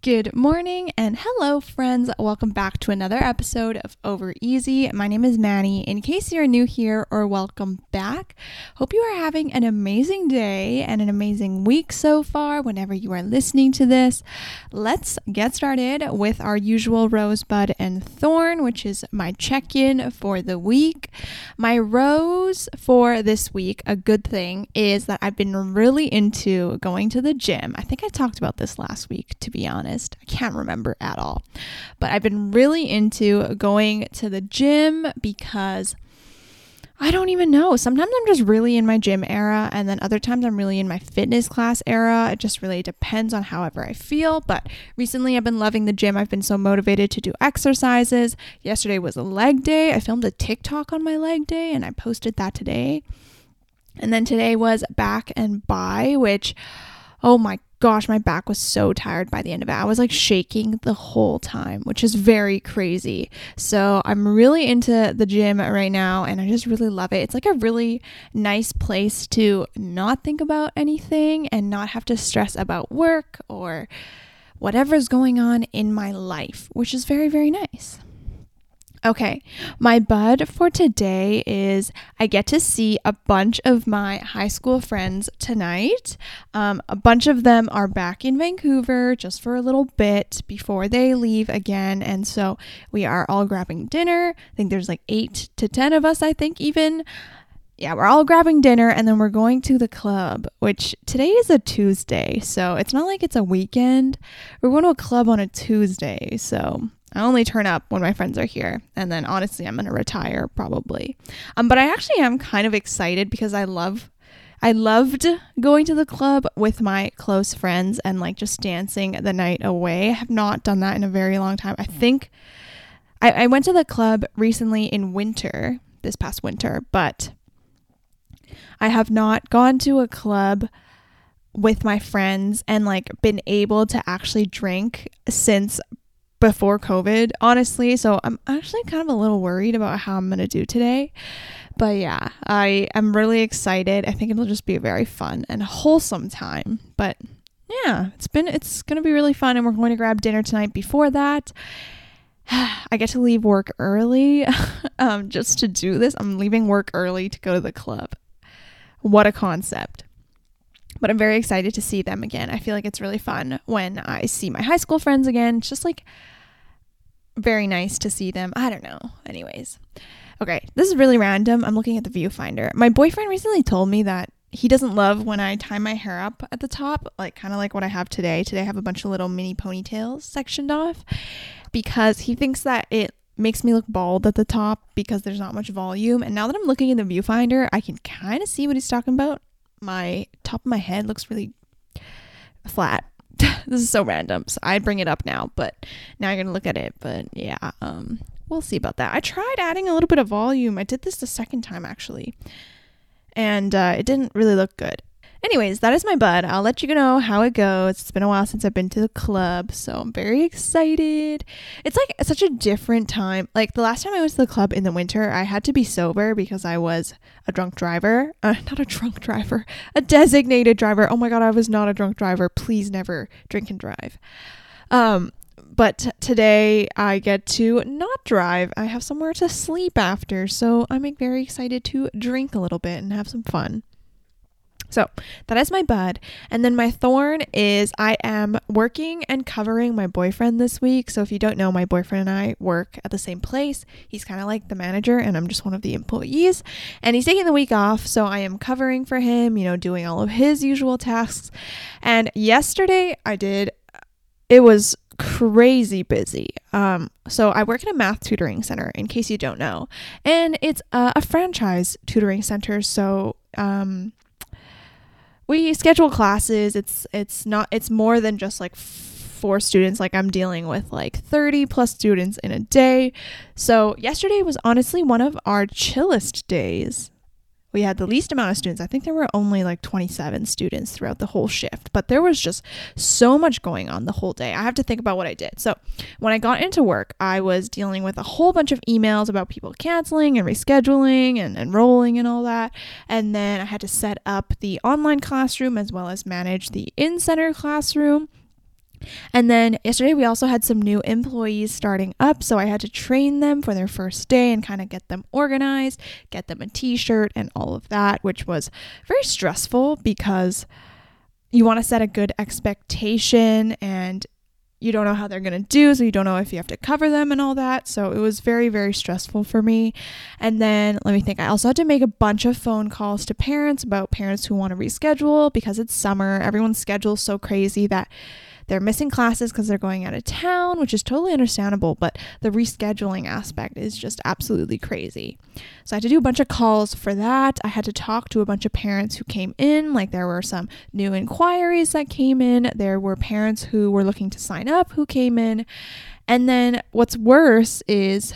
Good morning and hello, friends. Welcome back to another episode of Over Easy. My name is Manny. In case you're new here or welcome back, hope you are having an amazing day and an amazing week so far whenever you are listening to this. Let's get started with our usual rosebud and thorn, which is my check in for the week. My rose for this week, a good thing, is that I've been really into going to the gym. I think I talked about this last week, to be honest honest. I can't remember at all. But I've been really into going to the gym because I don't even know. Sometimes I'm just really in my gym era, and then other times I'm really in my fitness class era. It just really depends on however I feel. But recently I've been loving the gym. I've been so motivated to do exercises. Yesterday was a leg day. I filmed a TikTok on my leg day and I posted that today. And then today was back and bi, which, oh my gosh, my back was so tired by the end of it. I was like shaking the whole time, which is very crazy. So I'm really into the gym right now and I just really love it. It's like a really nice place to not think about anything and not have to stress about work or whatever's going on in my life, which is very, very nice. Okay, my bud for today is I get to see a bunch of my high school friends tonight. Um, a bunch of them are back in Vancouver just for a little bit before they leave again. And so we are all grabbing dinner. I think there's like eight to 10 of us, I think, even. Yeah, we're all grabbing dinner and then we're going to the club, which today is a Tuesday. So it's not like it's a weekend. We're going to a club on a Tuesday. So I only turn up when my friends are here, and then honestly, I'm gonna retire probably. Um, but I actually am kind of excited because I love, I loved going to the club with my close friends and like just dancing the night away. I have not done that in a very long time. I think I, I went to the club recently in winter, this past winter, but I have not gone to a club with my friends and like been able to actually drink since before COVID, honestly. So I'm actually kind of a little worried about how I'm going to do today. But yeah, I am really excited. I think it'll just be a very fun and wholesome time. But yeah, it's been it's going to be really fun and we're going to grab dinner tonight before that. I get to leave work early um, just to do this. I'm leaving work early to go to the club. What a concept but I'm very excited to see them again. I feel like it's really fun when I see my high school friends again. It's just like very nice to see them. I don't know. Anyways, okay, this is really random. I'm looking at the viewfinder. My boyfriend recently told me that he doesn't love when I tie my hair up at the top, like kind of like what I have today. Today I have a bunch of little mini ponytails sectioned off because he thinks that it makes me look bald at the top because there's not much volume. And now that I'm looking in the viewfinder, I can kind of see what he's talking about my top of my head looks really flat. this is so random. So I'd bring it up now, but now you're gonna look at it. But yeah, um, we'll see about that. I tried adding a little bit of volume. I did this the second time actually, and uh, it didn't really look good. Anyways, that is my bud. I'll let you know how it goes. It's been a while since I've been to the club, so I'm very excited. It's like such a different time. Like the last time I went to the club in the winter, I had to be sober because I was a drunk driver. Uh, not a drunk driver, a designated driver. Oh my god, I was not a drunk driver. Please never drink and drive. Um, but today I get to not drive. I have somewhere to sleep after, so I'm very excited to drink a little bit and have some fun. So that is my bud. And then my thorn is I am working and covering my boyfriend this week. So if you don't know, my boyfriend and I work at the same place. He's kind of like the manager, and I'm just one of the employees. And he's taking the week off. So I am covering for him, you know, doing all of his usual tasks. And yesterday I did, it was crazy busy. Um, so I work at a math tutoring center, in case you don't know, and it's a, a franchise tutoring center. So, um, we schedule classes. It's it's not it's more than just like four students like I'm dealing with like 30 plus students in a day. So yesterday was honestly one of our chillest days we had the least amount of students. I think there were only like 27 students throughout the whole shift, but there was just so much going on the whole day. I have to think about what I did. So, when I got into work, I was dealing with a whole bunch of emails about people canceling and rescheduling and enrolling and all that. And then I had to set up the online classroom as well as manage the in center classroom And then yesterday we also had some new employees starting up, so I had to train them for their first day and kind of get them organized, get them a t-shirt and all of that, which was very stressful because you want to set a good expectation and you don't know how they're going to do, so you don't know if you have to cover them and all that. So it was very, very stressful for me. And then let me think, I also had to make a bunch of phone calls to parents about parents who want to reschedule because it's summer. Everyone's schedule is so crazy that they're missing classes because they're going out of town, which is totally understandable, but the rescheduling aspect is just absolutely crazy. So I had to do a bunch of calls for that. I had to talk to a bunch of parents who came in, like there were some new inquiries that came in, there were parents who were looking to sign up who came in. And then what's worse is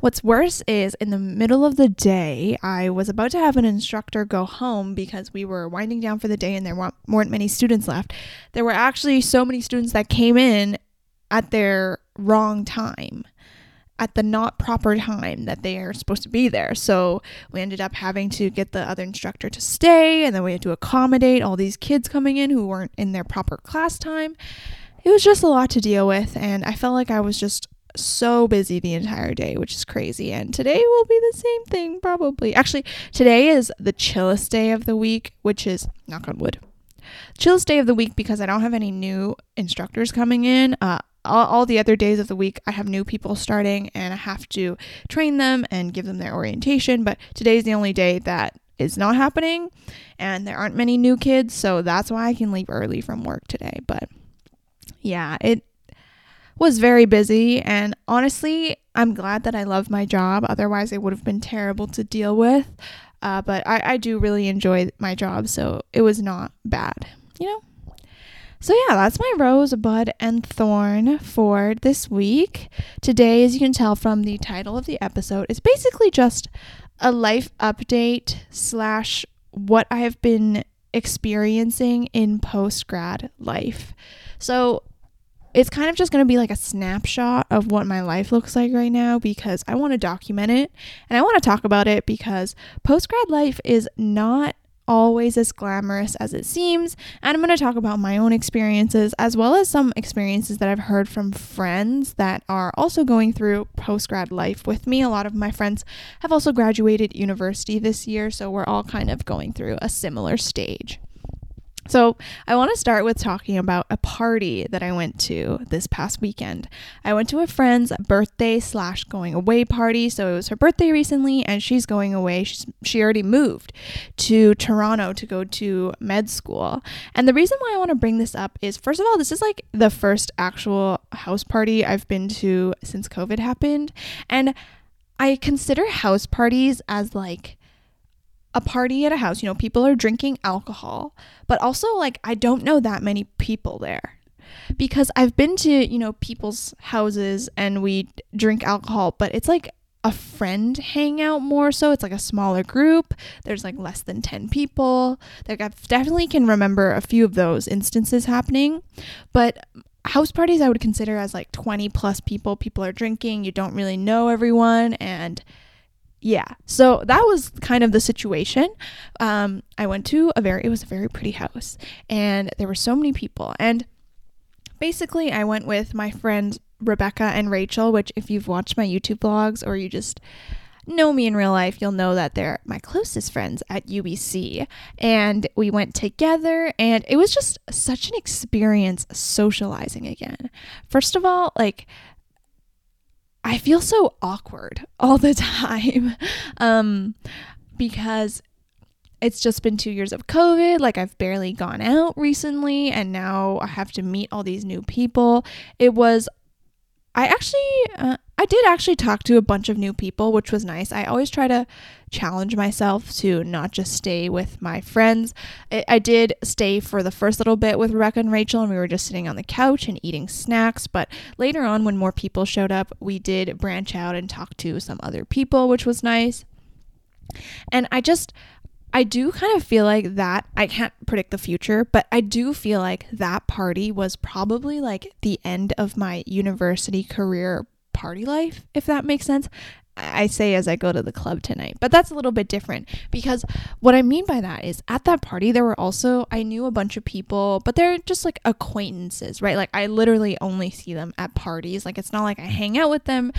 What's worse is in the middle of the day, I was about to have an instructor go home because we were winding down for the day and there weren't many students left. There were actually so many students that came in at their wrong time at the not proper time that they are supposed to be there. So we ended up having to get the other instructor to stay, and then we had to accommodate all these kids coming in who weren't in their proper class time. It was just a lot to deal with, and I felt like I was just so busy the entire day, which is crazy. And today will be the same thing, probably. Actually, today is the chillest day of the week, which is knock on wood. Chillest day of the week because I don't have any new instructors coming in. Uh, all, all the other days of the week, I have new people starting and I have to train them and give them their orientation. But today's the only day that is not happening and there aren't many new kids. So that's why I can leave early from work today. But yeah, it was very busy. And honestly, I'm glad that I love my job. Otherwise, it would have been terrible to deal with. Uh, but I, I do really enjoy my job, so it was not bad, you know? So, yeah, that's my rose, bud, and thorn for this week. Today, as you can tell from the title of the episode, it's basically just a life update slash what I have been experiencing in post grad life. So, it's kind of just going to be like a snapshot of what my life looks like right now because I want to document it and I want to talk about it because post grad life is not always as glamorous as it seems. And I'm going to talk about my own experiences as well as some experiences that I've heard from friends that are also going through post grad life with me. A lot of my friends have also graduated university this year, so we're all kind of going through a similar stage. So, I want to start with talking about a party that I went to this past weekend. I went to a friend's birthday slash going away party. So, it was her birthday recently, and she's going away. She's, she already moved to Toronto to go to med school. And the reason why I want to bring this up is first of all, this is like the first actual house party I've been to since COVID happened. And I consider house parties as like a party at a house, you know, people are drinking alcohol, but also like I don't know that many people there. Because I've been to, you know, people's houses and we drink alcohol, but it's like a friend hangout more so. It's like a smaller group. There's like less than 10 people. Like I definitely can remember a few of those instances happening. But house parties I would consider as like 20 plus people. People are drinking, you don't really know everyone and yeah. So that was kind of the situation. Um, i went to a very it was a very pretty house and there were so many people. And basically i went with my friends rebecca and rachel which if you've watched my youtube vlogs or you just know me in real life you'll know that they're my closest friends at ubc and we went together and it was just such an experience socializing again. First of all like I feel so awkward all the time um, because it's just been two years of COVID. Like, I've barely gone out recently, and now I have to meet all these new people. It was, I actually, uh, I did actually talk to a bunch of new people, which was nice. I always try to challenge myself to not just stay with my friends. I, I, did stay for the first little bit with Rebecca and Rachel, and we were just sitting on the couch and eating snacks. But later on, when more people showed up, we did branch out and talk to some other people, which was nice. And I just, I do kind of feel like that. I can't predict the future, but I do feel like that party was probably like the end of my university career party life, if that makes sense. I say as I go to the club tonight. But that's a little bit different because what I mean by that is at that party, there were also, I knew a bunch of people, but they're just like acquaintances, right? Like I literally only see them at parties. Like it's not like I hang out with them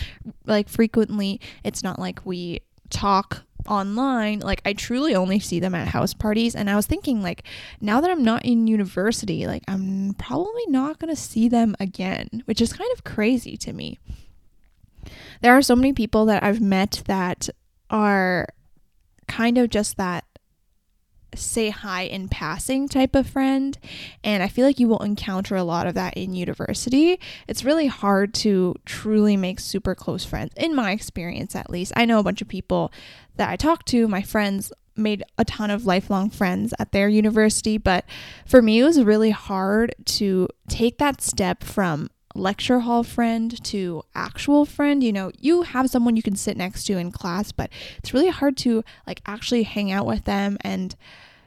like frequently. It's not like we talk online like i truly only see them at house parties and i was thinking like now that i'm not in university like i'm probably not going to see them again which is kind of crazy to me there are so many people that I've met that are kind of just that say hi in passing type of friend. And I feel like you will encounter a lot of that in university. It's really hard to truly make super close friends, in my experience at least. I know a bunch of people that I talk to, my friends made a ton of lifelong friends at their university, but for me, it was really hard to take that step from lecture hall friend to actual friend. You know you have someone you can sit next to in class but it's really hard to like actually hang out with them and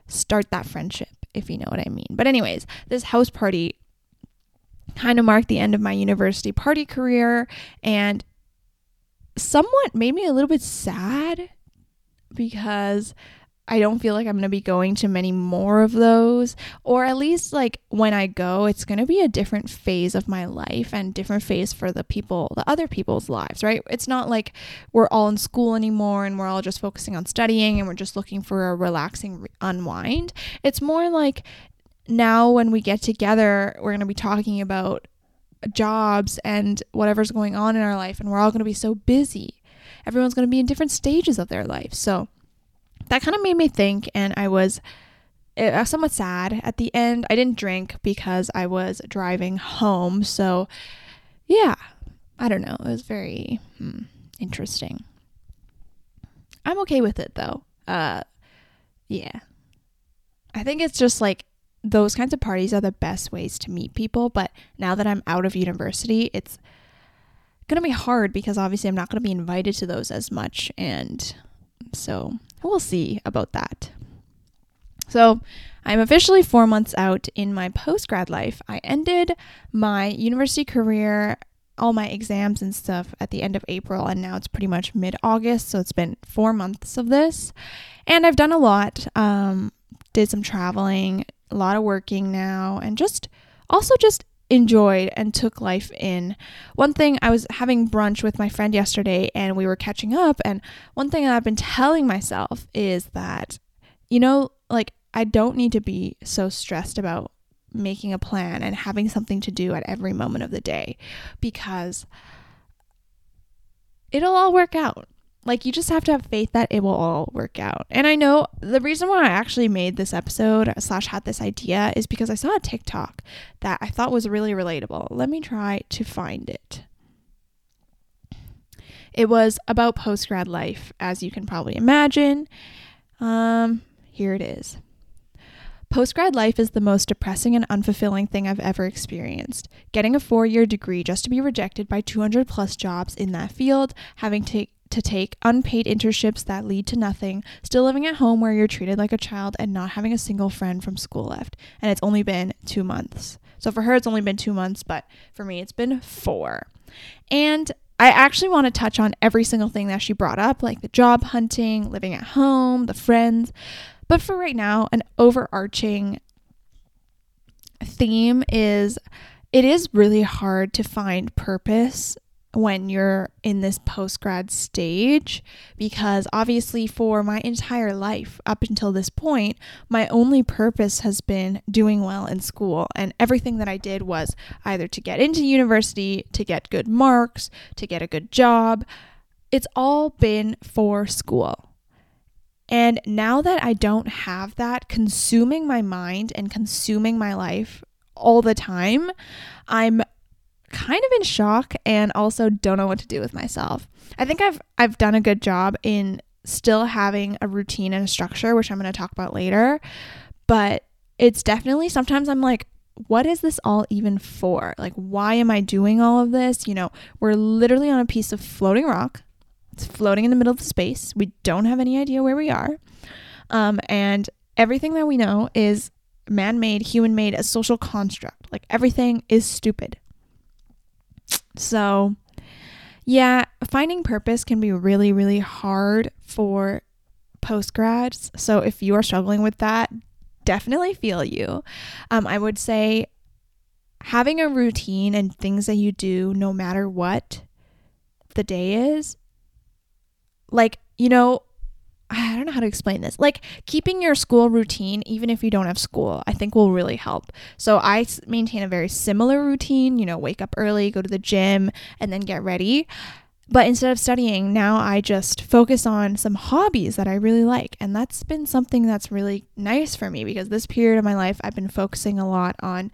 start that friendship if you know what i mean. But anyways this house party kind of marked the end of my university party career and somewhat made me a little bit sad because I don't feel like I'm going to be going to many more of those. Or at least, like, when I go, it's going to be a different phase of my life and different phase for the people, the other people's lives, right? It's not like we're all in school anymore and we're all just focusing on studying and we're just looking for a relaxing re- unwind. It's more like now when we get together, we're going to be talking about jobs and whatever's going on in our life, and we're all going to be so busy. Everyone's going to be in different stages of their life. So, that kind of made me think, and I was uh, somewhat sad at the end. I didn't drink because I was driving home. So, yeah, I don't know. It was very hmm, interesting. I'm okay with it though. Uh, yeah. I think it's just like those kinds of parties are the best ways to meet people. But now that I'm out of university, it's to be hard because obviously I'm not to be invited to those as much. And so we'll see about that. So, I'm officially four months out in my post grad life. I ended my university career, all my exams and stuff at the end of April, and now it's pretty much mid August. So, it's been four months of this. And I've done a lot, um, did some traveling, a lot of working now, and just also just enjoyed and took life in. One thing I was having brunch with my friend yesterday and we were catching up and one thing I've been telling myself is that you know like I don't need to be so stressed about making a plan and having something to do at every moment of the day because it'll all work out. Like you just have to have faith that it will all work out. And I know the reason why I actually made this episode slash had this idea is because I saw a TikTok that I thought was really relatable. Let me try to find it. It was about post grad life, as you can probably imagine. Um, here it is. Post grad life is the most depressing and unfulfilling thing I've ever experienced. Getting a four year degree just to be rejected by 200 plus jobs in that field, having to to take unpaid internships that lead to nothing, still living at home where you're treated like a child, and not having a single friend from school left. And it's only been two months. So for her, it's only been two months, but for me, it's been four. And I actually want to touch on every single thing that she brought up, like the job hunting, living at home, the friends. But for right now, an overarching theme is it is really hard to find purpose when you're in this post grad stage because obviously for my entire life up until this point my only purpose has been doing well in school. And everything that I did was either to get into university to get good marks to get a good job. It's all been for school. And now that I don't have that consuming my mind and consuming my life all the time I'm kind of in shock and also don't know what to do with myself. I think I've I've done a good job in still having a routine and a structure, which I'm going to talk about later, but it's definitely sometimes I'm like what is this all even for? Like why am I doing all of this? You know, we're literally on a piece of floating rock. It's floating in the middle of space. We don't have any idea where we are. Um, and everything that we know is man made, human made, a social construct. Like everything is stupid. So, yeah, finding purpose can be really, really hard for post grads. So if you are struggling with that, definitely feel you. Um, I would say having a routine and things that you do no matter what the day is, like, you know, I don't know how to explain this. Like keeping your school routine, even if you don't have school, I think will really help. So I maintain a very similar routine, you know, wake up early, go to the gym, and then get ready. But instead of studying, now I just focus on some hobbies that I really like. And that's been something that's really nice for me because this period of my life, I've been focusing a lot on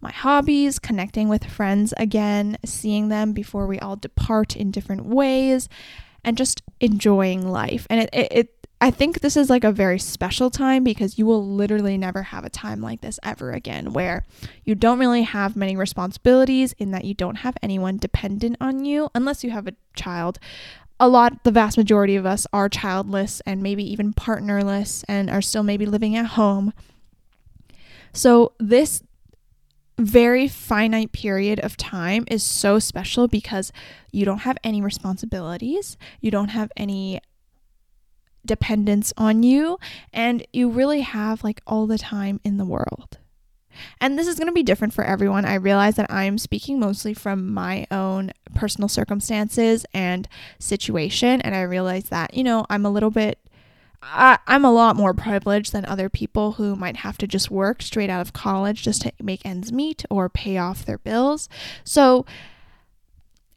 my hobbies, connecting with friends again, seeing them before we all depart in different ways, and just enjoying life. And it, it, it I think this is like a very special time because you will literally never have a time like this ever again where you don't really have many responsibilities in that you don't have anyone dependent on you unless you have a child. A lot, the vast majority of us are childless and maybe even partnerless and are still maybe living at home. So, this very finite period of time is so special because you don't have any responsibilities, you don't have any dependence on you and you really have like all the time in the world. And this is going to be different for everyone. I realize that I'm speaking mostly from my own personal circumstances and situation. And I realize that, you know, I'm a little bit, I, I'm a lot more privileged than other people who might have to just work straight out of college just to make ends meet or pay off their bills. So,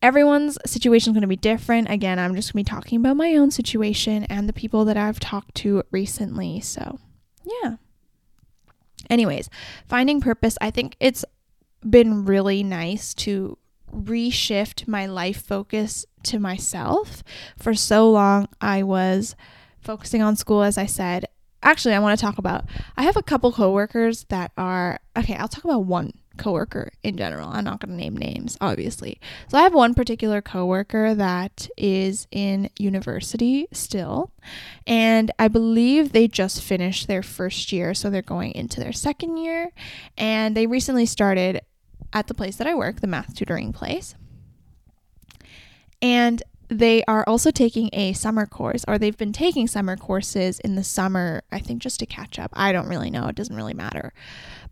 everyone's situation is going to be different. Again, I'm just going to be talking about my own situation and the people that I've talked to recently. So, yeah. Anyways, finding purpose, I think it's been really nice to reshift my life focus to myself. For so long, I was focusing on school, as I said. Actually, I want to talk about I have a couple coworkers that are okay, I'll talk about one coworker in general. I'm not going to name names, obviously. So I have one particular coworker that is in university still, and I believe they just finished their first year, so they're going into their second year, and they recently started at the place that I work, the math tutoring place. And they are also taking a summer course, or they've been taking summer courses in the summer, I think just to catch up. I don't really know. It doesn't really matter.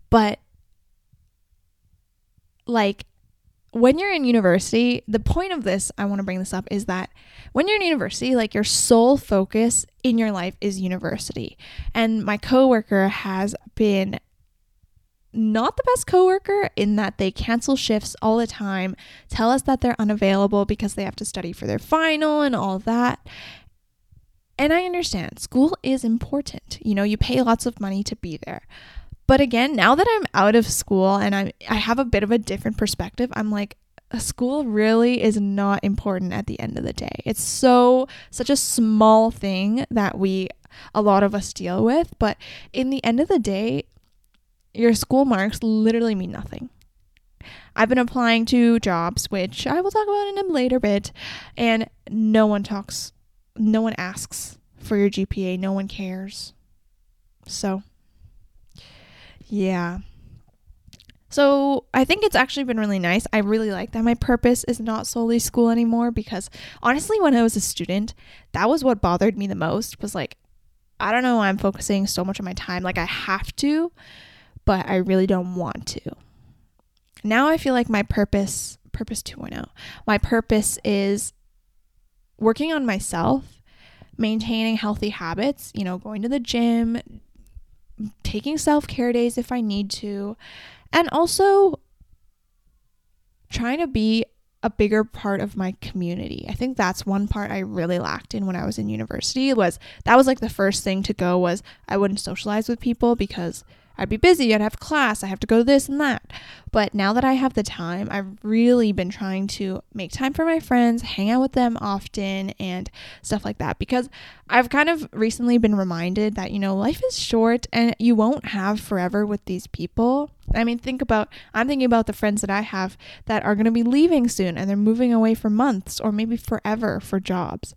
But like when you're in university, the point of this, I want to bring this up, is that when you're in university, like your sole focus in your life is university. And my coworker has been not the best coworker in that they cancel shifts all the time, tell us that they're unavailable because they have to study for their final and all that. And I understand school is important. You know, you pay lots of money to be there. But again, now that I'm out of school and I'm I have a bit of a different perspective, I'm like a school really is not important at the end of the day. It's so such a small thing that we a lot of us deal with, but in the end of the day, your school marks literally mean nothing. I've been applying to jobs, which I will talk about in a later bit, and no one talks, no one asks for your GPA, no one cares. So, yeah. So I think it's actually been really nice. I really like that my purpose is not solely school anymore because honestly, when I was a student, that was what bothered me the most was like, I don't know why I'm focusing so much of my time. Like I have to, but I really don't want to. Now I feel like my purpose, purpose 2.0, my purpose is working on myself, maintaining healthy habits, you know, going to the gym, taking self care days if I need to, and also trying to be a bigger part of my community. I think that's one part I really lacked in when I was in university was that was like the first thing to go was I wouldn't socialize with people because I'd be busy, I'd have class, I have to go this and that. But now that I have the time, I've really been trying to make time for my friends, hang out with them often, and stuff like that because I've kind of recently been reminded that, you know, life is short and you won't have forever with these people. I mean, think about, I'm thinking about the friends that I have that are going to be leaving soon and they're moving away for months or maybe forever for jobs.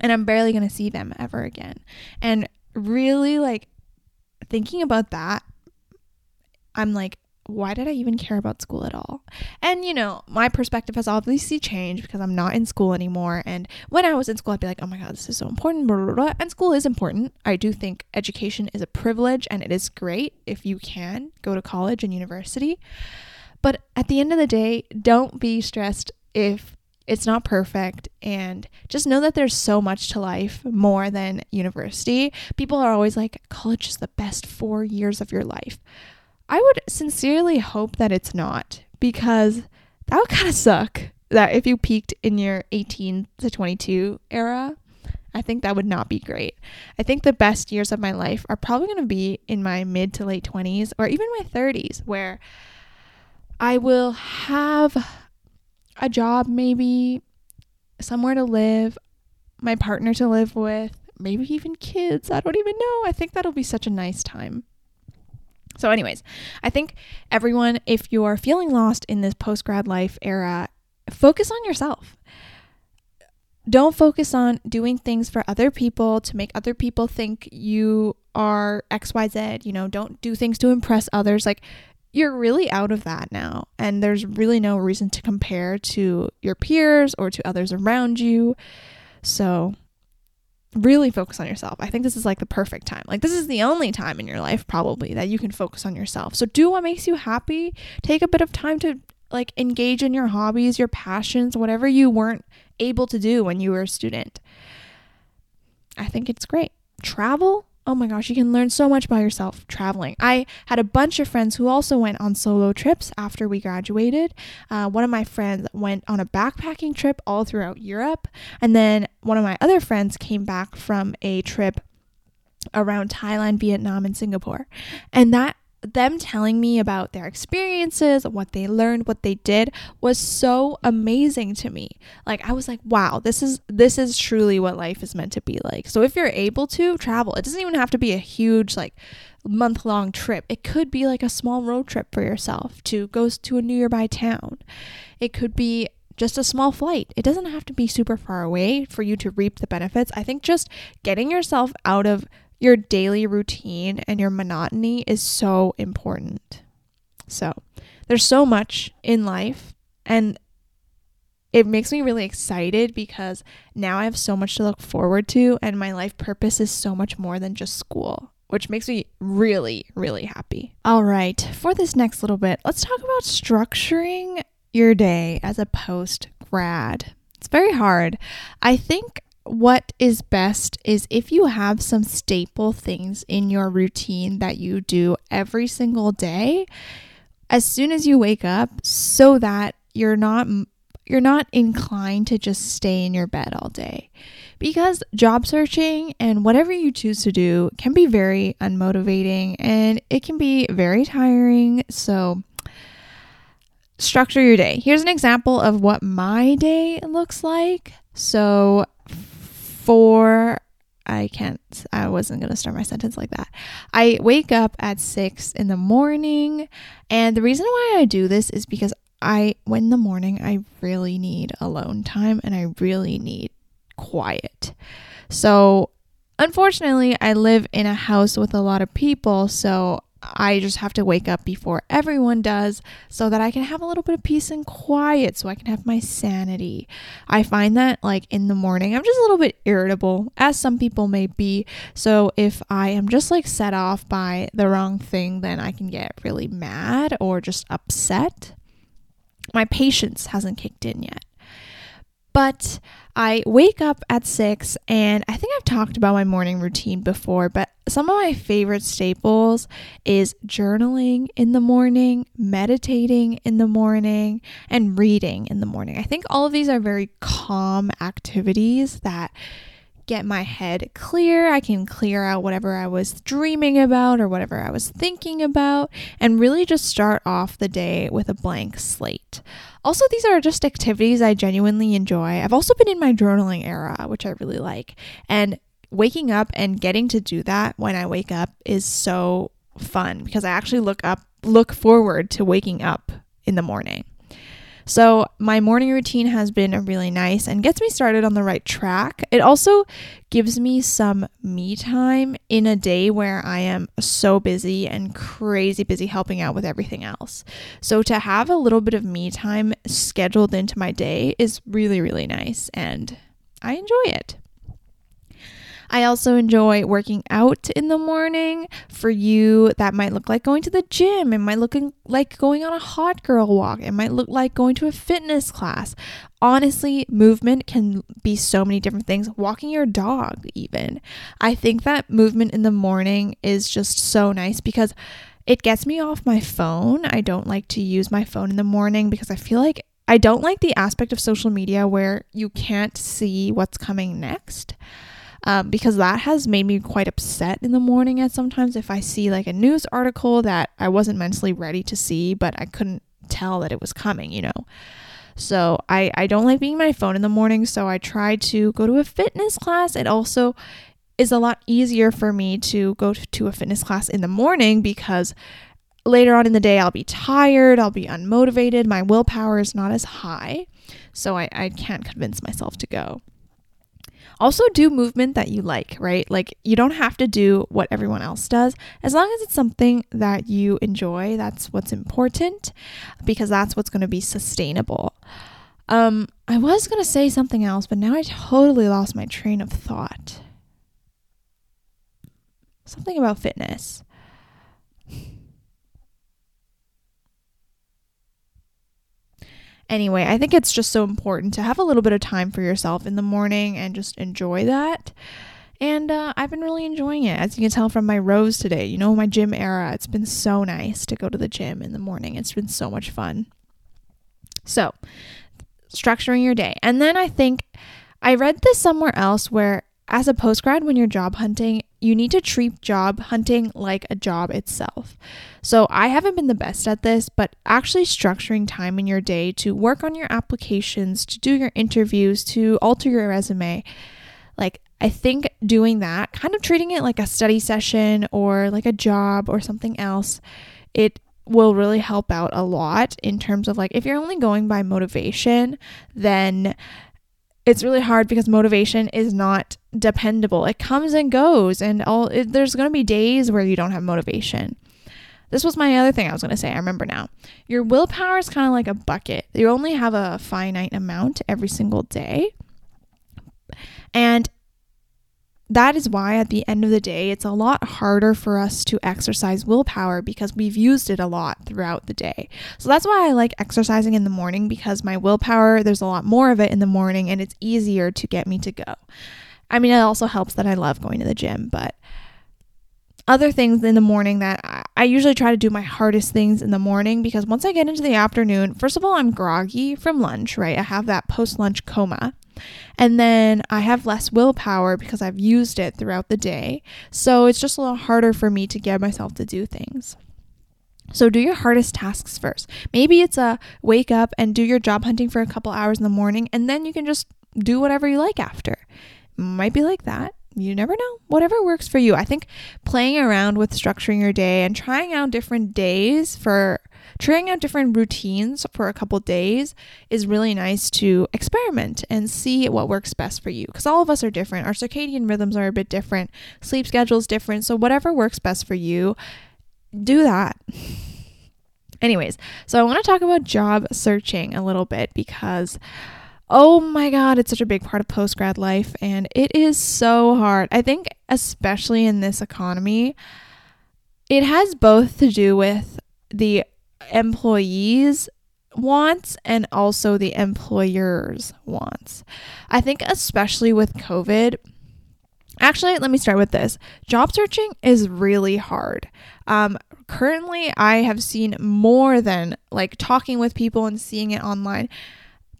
And I'm barely going to see them ever again. And really, like, thinking about that, I'm like, why did I even care about school at all? And you know, my perspective has obviously changed because I'm not in school anymore. And when I was in school, I'd be like, oh my God, this is so important. Blah, blah, blah. And school is important. I do think education is a privilege and it is great if you can go to college and university. But at the end of the day, don't be stressed if it's not perfect and just know that there's so much to life more than university. People are always like, college is the best four years of your life. I would sincerely hope that it's not because that would kind of suck that if you peaked in your 18 to 22 era. I think that would not be great. I think the best years of my life are probably going to be in my mid to late 20s or even my 30s, where I will have a job, maybe somewhere to live, my partner to live with, maybe even kids. I don't even know. I think that'll be such a nice time. So, anyways, I think everyone, if you're feeling lost in this post grad life era, focus on yourself. Don't focus on doing things for other people to make other people think you are XYZ. You know, don't do things to impress others. Like, you're really out of that now. And there's really no reason to compare to your peers or to others around you. So, really focus on yourself. I think this is like the perfect time. Like, this is the only time in your life, probably, that you can focus on yourself. So, do what makes you happy. Take a bit of time to like engage in your hobbies, your passions, whatever you weren't able to do when you were a student. I think it's great. Travel, oh my gosh, you can learn so much by yourself traveling. I had a bunch of friends who also went on solo trips after we graduated. Uh, one of my friends went on a backpacking trip all throughout Europe. And then one of my other friends came back from a trip around Thailand, Vietnam, and Singapore. And that them telling me about their experiences, what they learned, what they did was so amazing to me. Like I was like, wow, this is this is truly what life is meant to be like. So if you're able to travel, it doesn't even have to be a huge like month long trip. It could be like a small road trip for yourself to go to a nearby town. It could be just a small flight. It doesn't have to be super far away for you to reap the benefits. I think just getting yourself out of your daily routine and your monotony is so important. So, there's so much in life, and it makes me really excited because now I have so much to look forward to, and my life purpose is so much more than just school, which makes me really, really happy. All right, for this next little bit, let's talk about structuring your day as a post grad. It's very hard. I think what is best is if you have some staple things in your routine that you do every single day as soon as you wake up so that you're not you're not inclined to just stay in your bed all day. Because job searching and whatever you choose to do can be very unmotivating and it can be very tiring. So, structure your day. Here's an example of what my day looks like. So, for I can't, I wasn't going to start my sentence like that. I wake up at six in the morning. And the reason why I do this is because I, when in the morning, I really need alone time and I really need quiet. So, unfortunately, I live in a house with a lot of people. So, I just have to wake up before everyone does so that I can have a little bit of peace and quiet so I can have my sanity. I find that like in the morning, I'm just a little bit irritable, as some people may be. So if I am just like set off by the wrong thing, then I can get really mad or just upset. My patience hasn't kicked in yet. But I wake up at six, and I think I've talked about my morning routine before, but some of my favorite staples is journaling in the morning, meditating in the morning, and reading in the morning. I think all of these are very calm activities that get my head clear. I can clear out whatever I was dreaming about or whatever I was thinking about and really just start off the day with a blank slate. Also, these are just activities I genuinely enjoy. I've also been in my journaling era, which I really like. And waking up and getting to do that when I wake up is so fun because I actually look up look forward to waking up in the morning. So, my morning routine has been really nice and gets me started on the right track. It also gives me some me time in a day where I am so busy and crazy busy helping out with everything else. So, to have a little bit of me time scheduled into my day is really, really nice and I enjoy it. I also enjoy working out in the morning. For you, that might look like going to the gym. It might look like going on a hot girl walk. It might look like going to a fitness class. Honestly, movement can be so many different things. Walking your dog, even. I think that movement in the morning is just so nice because it gets me off my phone. I don't like to use my phone in the morning because I feel like I don't like the aspect of social media where you can't see what's coming next um, because that has made me quite upset in the morning at sometimes if I see like a news article that I wasn't mentally ready to see, but I couldn't tell that it was coming, you know. So I, I don't like being my phone in the morning, so I try to go to a fitness class. It also is a lot easier for me to go to a fitness class in the morning because later on in the day I'll be tired, I'll be unmotivated, my willpower is not as high, so I, I can't convince myself to go. Also, do movement that you like, right? Like, you don't have to do what everyone else does. As long as it's something that you enjoy, that's what's important because that's what's going to be sustainable. Um, I was going to say something else, but now I totally lost my train of thought. Something about fitness. Anyway, I think it's just so important to have a little bit of time for yourself in the morning and just enjoy that. And uh, I've been really enjoying it, as you can tell from my rose today. You know, my gym era, it's been so nice to go to the gym in the morning. It's been so much fun. So, structuring your day. And then I think I read this somewhere else where, as a post grad, when you're job hunting, you need to treat job hunting like a job itself. So, I haven't been the best at this, but actually structuring time in your day to work on your applications, to do your interviews, to alter your resume, like I think doing that, kind of treating it like a study session or like a job or something else, it will really help out a lot in terms of like if you're only going by motivation, then it's really hard because motivation is not dependable. It comes and goes, and all it, there's going to be days where you don't have motivation. This was my other thing I was going to say. I remember now. Your willpower is kind of like a bucket. You only have a finite amount every single day. And that is why at the end of the day, it's a lot harder for us to exercise willpower because we've used it a lot throughout the day. So that's why I like exercising in the morning because my willpower, there's a lot more of it in the morning and it's easier to get me to go. I mean, it also helps that I love going to the gym, but other things in the morning that I, usually try to do my hardest things in the morning because once I get into the afternoon, first of all, I'm groggy from lunch, right? I have that post lunch coma. And then I have less willpower because I've used it throughout the day. So it's just a little harder for me to get myself to do things. So do your hardest tasks first. Maybe it's a wake up and do your job hunting for a couple hours in the morning and then you can just do whatever you like after. Might be like that. You never know. Whatever works for you. I think playing around with structuring your day and trying out different days for trying out different routines for a couple days is really nice to experiment and see what works best for you because all of us are different. Our circadian rhythms are a bit different, sleep schedules different. So whatever works best for you, do that. Anyways, so I want to talk about job searching a little bit because oh my god, it's such a big part of post grad life and it is so hard. I think especially in this economy, it has both to do with the employees wants and also the employers wants. I think especially with COVID, actually, let me start with this. Job searching is really hard. Um, currently, I have seen more than like talking with people and seeing it online.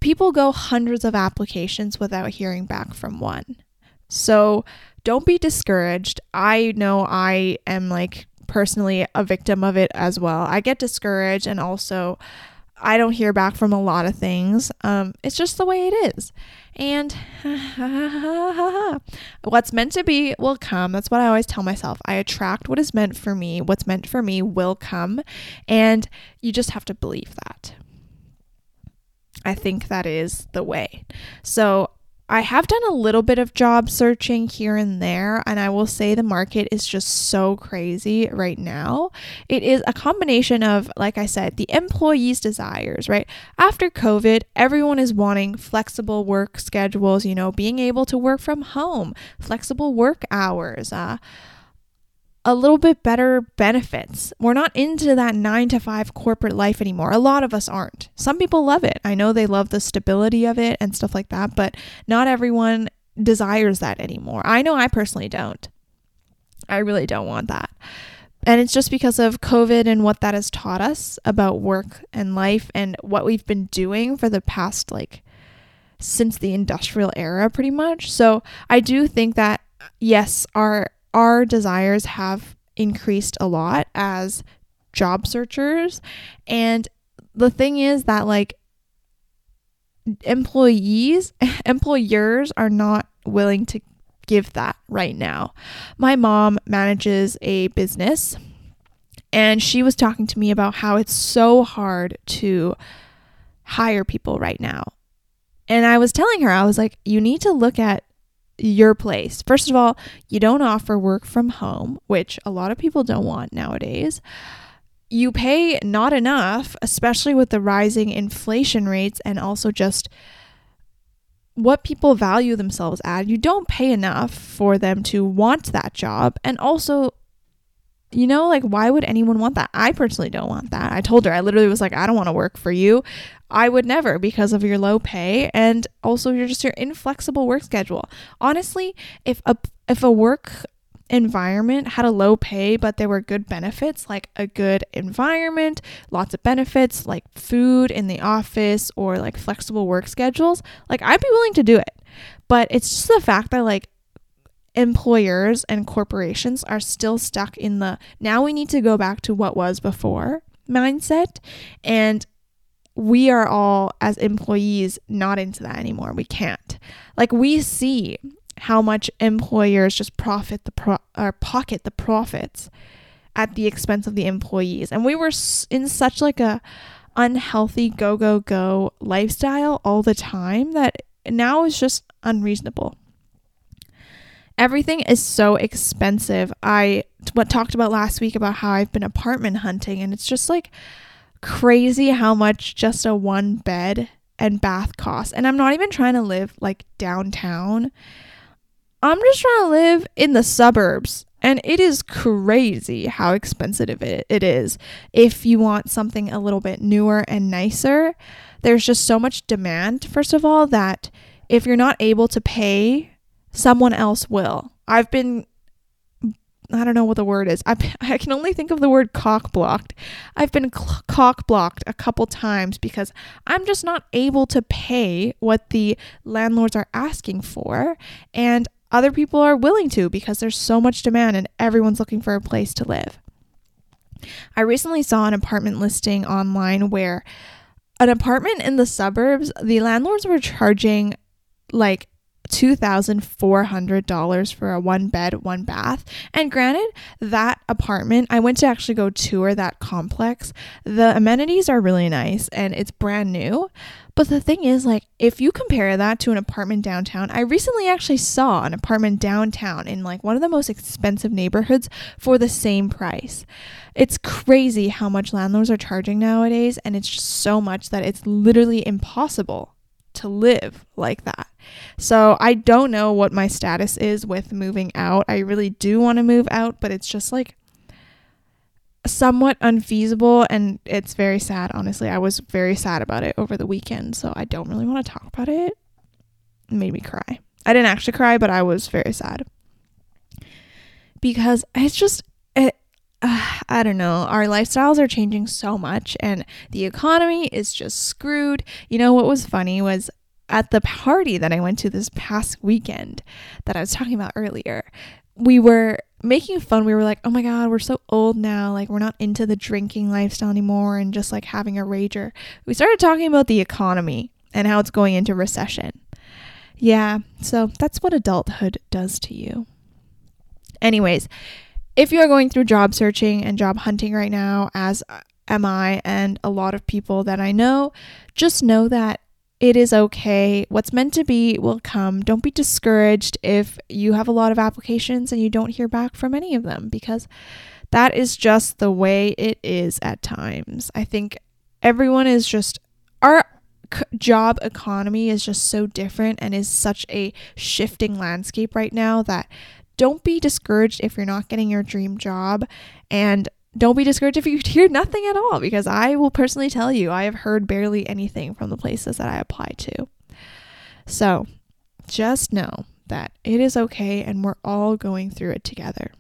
People go hundreds of applications without hearing back from one. So don't be discouraged. I know I am like personally a victim of it as well. I get discouraged and also I don't hear back from a lot of things. Um, it's just the way it is. And what's meant to be will come. That's what I always tell myself. I attract what is meant for me. What's meant for me will come. And you just have to believe that. I think that is the way. So I have done a little bit of job searching here and there, and I will say the market is just so crazy right now. It is a combination of, like I said, the employees' desires, right? After COVID, everyone is wanting flexible work schedules, you know, being able to work from home, flexible work hours, uh, a little bit better benefits. We're not into that nine to five corporate life anymore. A lot of us aren't. Some people love it. I know they love the stability of it and stuff like that, but not everyone desires that anymore. I know I personally don't. I really don't want that. And it's just because of COVID and what that has taught us about work and life and what we've been doing for the past, like, since the industrial era, pretty much. So I do think that, yes, our our desires have increased a lot as job searchers. And the thing is that, like, employees, employers are not willing to give that right now. My mom manages a business and she was talking to me about how it's so hard to hire people right now. And I was telling her, I was like, you need to look at your place. First of all, you don't offer work from home, which a lot of people don't want nowadays. You pay not enough, especially with the rising inflation rates and also just what people value themselves at. You don't pay enough for them to want that job. And also, you know, like, why would anyone want that? I personally don't want that. I told her, I literally was like, I don't want to work for you. I would never because of your low pay and also you're just your inflexible work schedule. Honestly, if a if a work environment had a low pay but there were good benefits like a good environment, lots of benefits like food in the office or like flexible work schedules, like I'd be willing to do it. But it's just the fact that like employers and corporations are still stuck in the now we need to go back to what was before mindset and we are all as employees not into that anymore. We can't. Like we see how much employers just profit the pro- or pocket the profits at the expense of the employees. And we were in such like a unhealthy go go go lifestyle all the time that now is just unreasonable. Everything is so expensive. I what talked about last week about how I've been apartment hunting and it's just like crazy how much just a one bed and bath costs. And I'm not even trying to live like downtown. I'm just trying to live in the suburbs. And it is crazy how expensive it, it is. If you want something a little bit newer and nicer, there's just so much demand, first of all, that if you're not able to pay, someone else will. I've been I don't know what the word is. I, I can only think of the word cock blocked. I've been cl- cock blocked a couple times because I'm just not able to pay what the landlords are asking for. And other people are willing to because there's so much demand and everyone's looking for a place to live. I recently saw an apartment listing online where an apartment in the suburbs, the landlords were charging like $2,400 for a one bed, one bath. And granted, that apartment, I went to actually go tour that complex. The amenities are really nice and it's brand new. But the thing is, like, if you compare that to an apartment downtown, I recently actually saw an apartment downtown in like one of the most expensive neighborhoods for the same price. It's crazy how much landlords are charging nowadays, and it's just so much that it's literally impossible to live like that. So I don't know what my status is with moving out. I really do want to move out, but it's just like somewhat unfeasible and it's very sad, honestly. I was very sad about it over the weekend, so I don't really want to talk about it. It made me cry. I didn't actually cry, but I was very sad. Because it's just I don't know. Our lifestyles are changing so much and the economy is just screwed. You know what was funny was at the party that I went to this past weekend that I was talking about earlier. We were making fun. We were like, "Oh my god, we're so old now. Like we're not into the drinking lifestyle anymore and just like having a rager." We started talking about the economy and how it's going into recession. Yeah, so that's what adulthood does to you. Anyways, if you are going through job searching and job hunting right now, as uh, am I and a lot of people that I know, just know that it is okay. What's meant to be will come. Don't be discouraged if you have a lot of applications and you don't hear back from any of them because that is just the way it is at times. I think everyone is just our job economy is just so different and is such a shifting landscape right now that don't be discouraged if you're not getting your dream job and don't be discouraged if you hear nothing at all because I will personally tell you I have heard barely anything from the places that I apply to. So, just know that it is okay and we're all going through it together.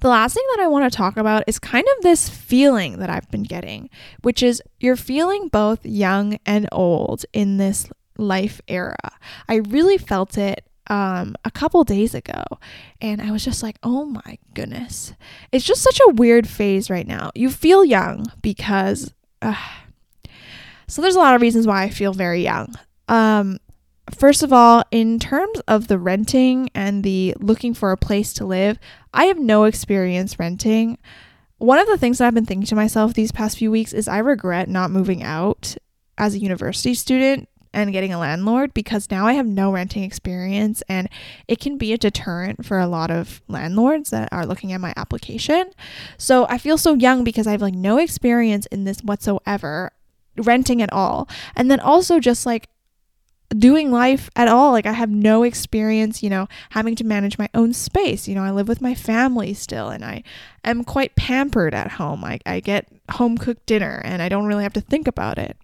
The last thing that I want to talk about is kind of this feeling that I've been getting, which is you're feeling both young and old in this life era. I really felt it um, a couple days ago, and I was just like, oh my goodness. It's just such a weird phase right now. You feel young because. Uh, so there's a lot of reasons why I feel very young. Um, First of all, in terms of the renting and the looking for a place to live, I have no experience renting. One of the things that I've been thinking to myself these past few weeks is I regret not moving out as a university student and getting a landlord because now I have no renting experience and it can be a deterrent for a lot of landlords that are looking at my application. So I feel so young because I have like no experience in this whatsoever renting at all. And then also just like doing life at all. Like I have no experience, you know, having to manage my own space. You know, I live with my family still and I am quite pampered at home. I, I get home cooked dinner and I don't really have to think about it.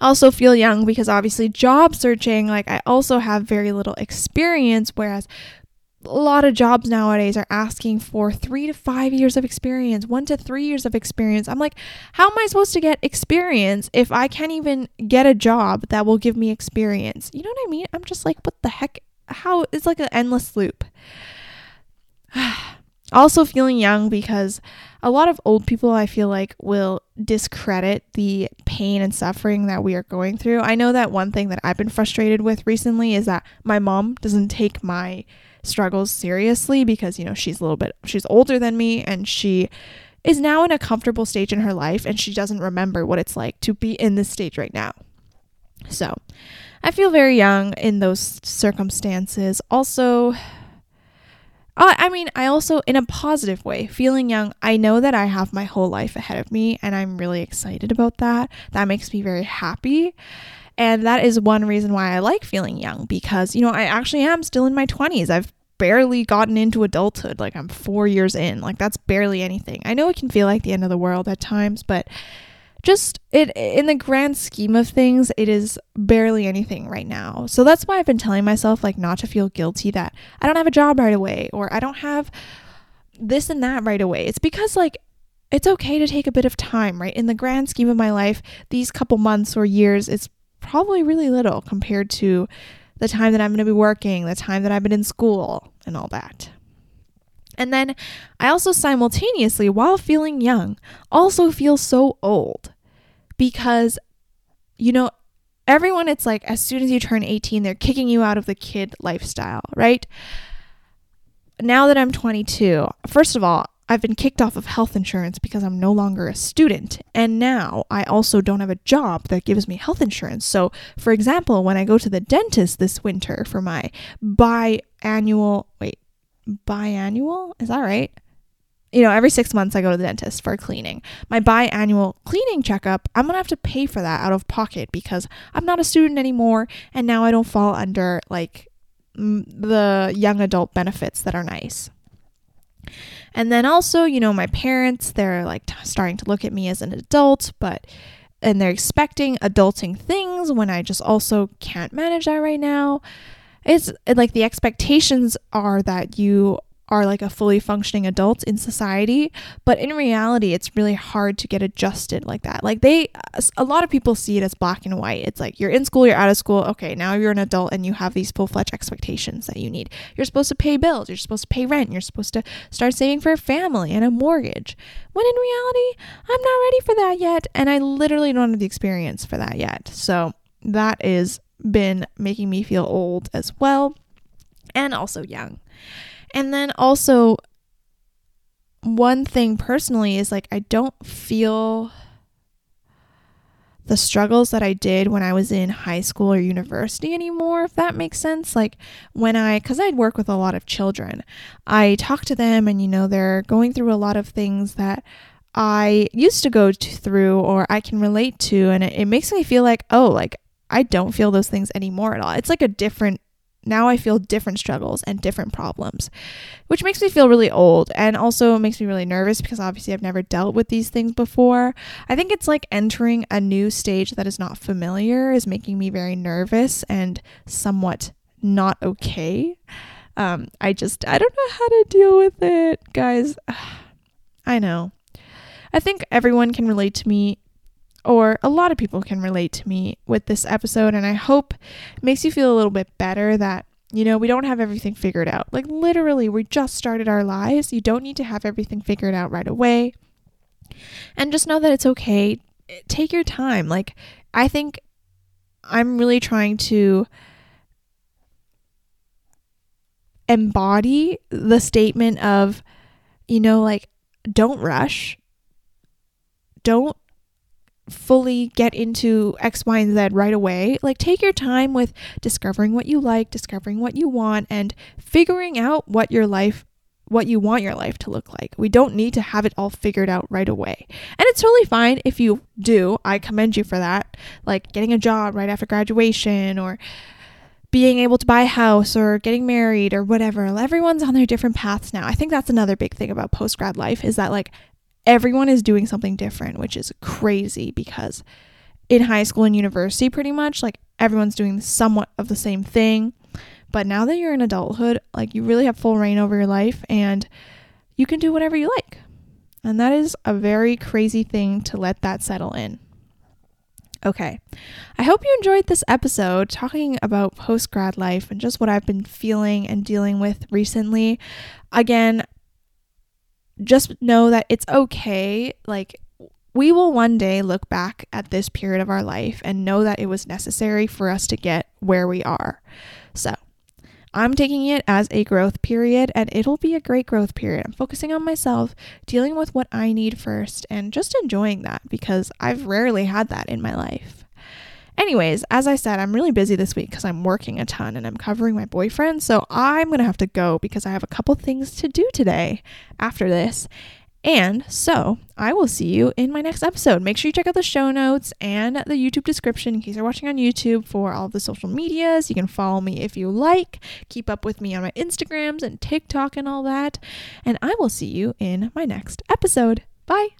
I also feel young because obviously job searching, like I also have very little experience, whereas a lot of jobs nowadays are asking for three to five years of experience, one to three years of experience. I'm like, how am I supposed to get experience if I can't even get a job that will give me experience? You know what I mean? I'm just like, what the heck? How it's like an endless loop. also, feeling young because a lot of old people I feel like will discredit the pain and suffering that we are going through. I know that one thing that I've been frustrated with recently is that my mom doesn't take my struggles seriously because, you know, she's a little bit, she's older than me and she is now in a comfortable stage in her life and she doesn't remember what it's like to be in this stage right now. So I feel very young in those circumstances. Also, Uh, I mean, I also, in a positive way, feeling young, I know that I have my whole life ahead of me, and I'm really excited about that. That makes me very happy. And that is one reason why I like feeling young because, you know, I actually am still in my 20s. I've barely gotten into adulthood. Like, I'm four years in. Like, that's barely anything. I know it can feel like the end of the world at times, but just it in the grand scheme of things it is barely anything right now. So that's why i've been telling myself like not to feel guilty that i don't have a job right away or i don't have this and that right away. It's because like it's okay to take a bit of time right? In the grand scheme of my life these couple months or years it's probably really little compared to the time that I'm going to be working, the time that I've been in school, and all that. And then I also simultaneously, while feeling young, also feel so old because, you know, everyone, it's like as soon as you turn 18, they're kicking you out of the kid lifestyle, right? Now that I'm 22, first of all, I've been kicked off of health insurance because I'm no longer a student. And now I also don't have a job that gives me health insurance. So, for example, when I go to the dentist this winter for my biannual, wait, biannual? Is that right? You know, every six months I go to the dentist for cleaning. My biannual cleaning checkup, I'm gonna have to pay for that out of pocket because I'm not a student anymore and now I don't fall under like the young adult benefits that are nice. And then also, you know, my parents, they're like t- starting to look at me as an adult, but and they're expecting adulting things when I just also can't manage that right now. It's like the expectations are that you are like a fully functioning adult in society but in reality it's really hard to get adjusted like that. Like they uh, a lot of people see it as black and white. It's like you're in school you're out of school. Okay now you're an adult and you have these full-fledged expectations that you need. You're supposed to pay bills. You're supposed to pay rent. You're supposed to start saving for a family and a mortgage. When in reality i'm not ready for that yet and i literally don't have the experience for that yet. So that is been making me feel old as well and also young and then also, one thing personally is like, I don't feel the struggles that I did when I was in high school or university anymore, if that makes sense. Like when I, because I'd work with a lot of children, I talk to them and, you know, they're going through a lot of things that I used to go to, through or I can relate to. And it, it makes me feel like, oh, like I don't feel those things anymore at all. It's like a different now I feel different struggles and different problems, which makes me feel really old and also makes me really nervous because obviously I've never dealt with these things before. I think it's like entering a new stage that is not familiar is making me very nervous and somewhat not okay. Um, I just, I don't know how to deal with it, guys. I know. I think everyone can relate to me or a lot of people can relate to me with this episode and I hope makes you feel a little bit better that you know, we don't have everything figured out. Like literally, we just started our lives. You don't need to have everything figured out right away. And just know that it's okay. Take your time. Like I think I'm really trying to embody the statement of you know, like don't rush. Don't fully get into X, Y, and Z right away. Like, take your time with discovering what you like, discovering what you want, and figuring out what your life what you want your life to look like. We don't need to have it all figured out right away. And it's totally fine if you do. I commend you for that. Like getting a job right after graduation or being able to buy a house or getting married or whatever. Everyone's on their different paths now. I think that's another big thing about post grad life is that like everyone is doing something different, which is crazy because in high school and university, pretty much, like everyone's doing somewhat of the same thing. But now that you're in adulthood, like you really have full reign over your life and you can do whatever you like. And that is a very crazy thing to let that settle in. Okay. I hope you enjoyed this episode talking about post grad life and just what I've been feeling and dealing with recently. Again, just know that it's okay. Like, we will one day look back at this period of our life and know that it was necessary for us to get where we are. So, I'm taking it as a growth period and it'll be a great growth period. I'm focusing on myself, dealing with what I need first, and just enjoying that because I've rarely had that in my life. Anyways, as I said, I'm really busy this week because I'm working a ton and I'm covering my boyfriend. So I'm going to have to go because I have a couple things to do today after this. And so I will see you in my next episode. Make sure you check out the show notes and the YouTube description in case you're watching on YouTube for all the social medias. You can follow me if you like. Keep up with me on my Instagrams and TikTok and all that. And I will see you in my next episode. Bye.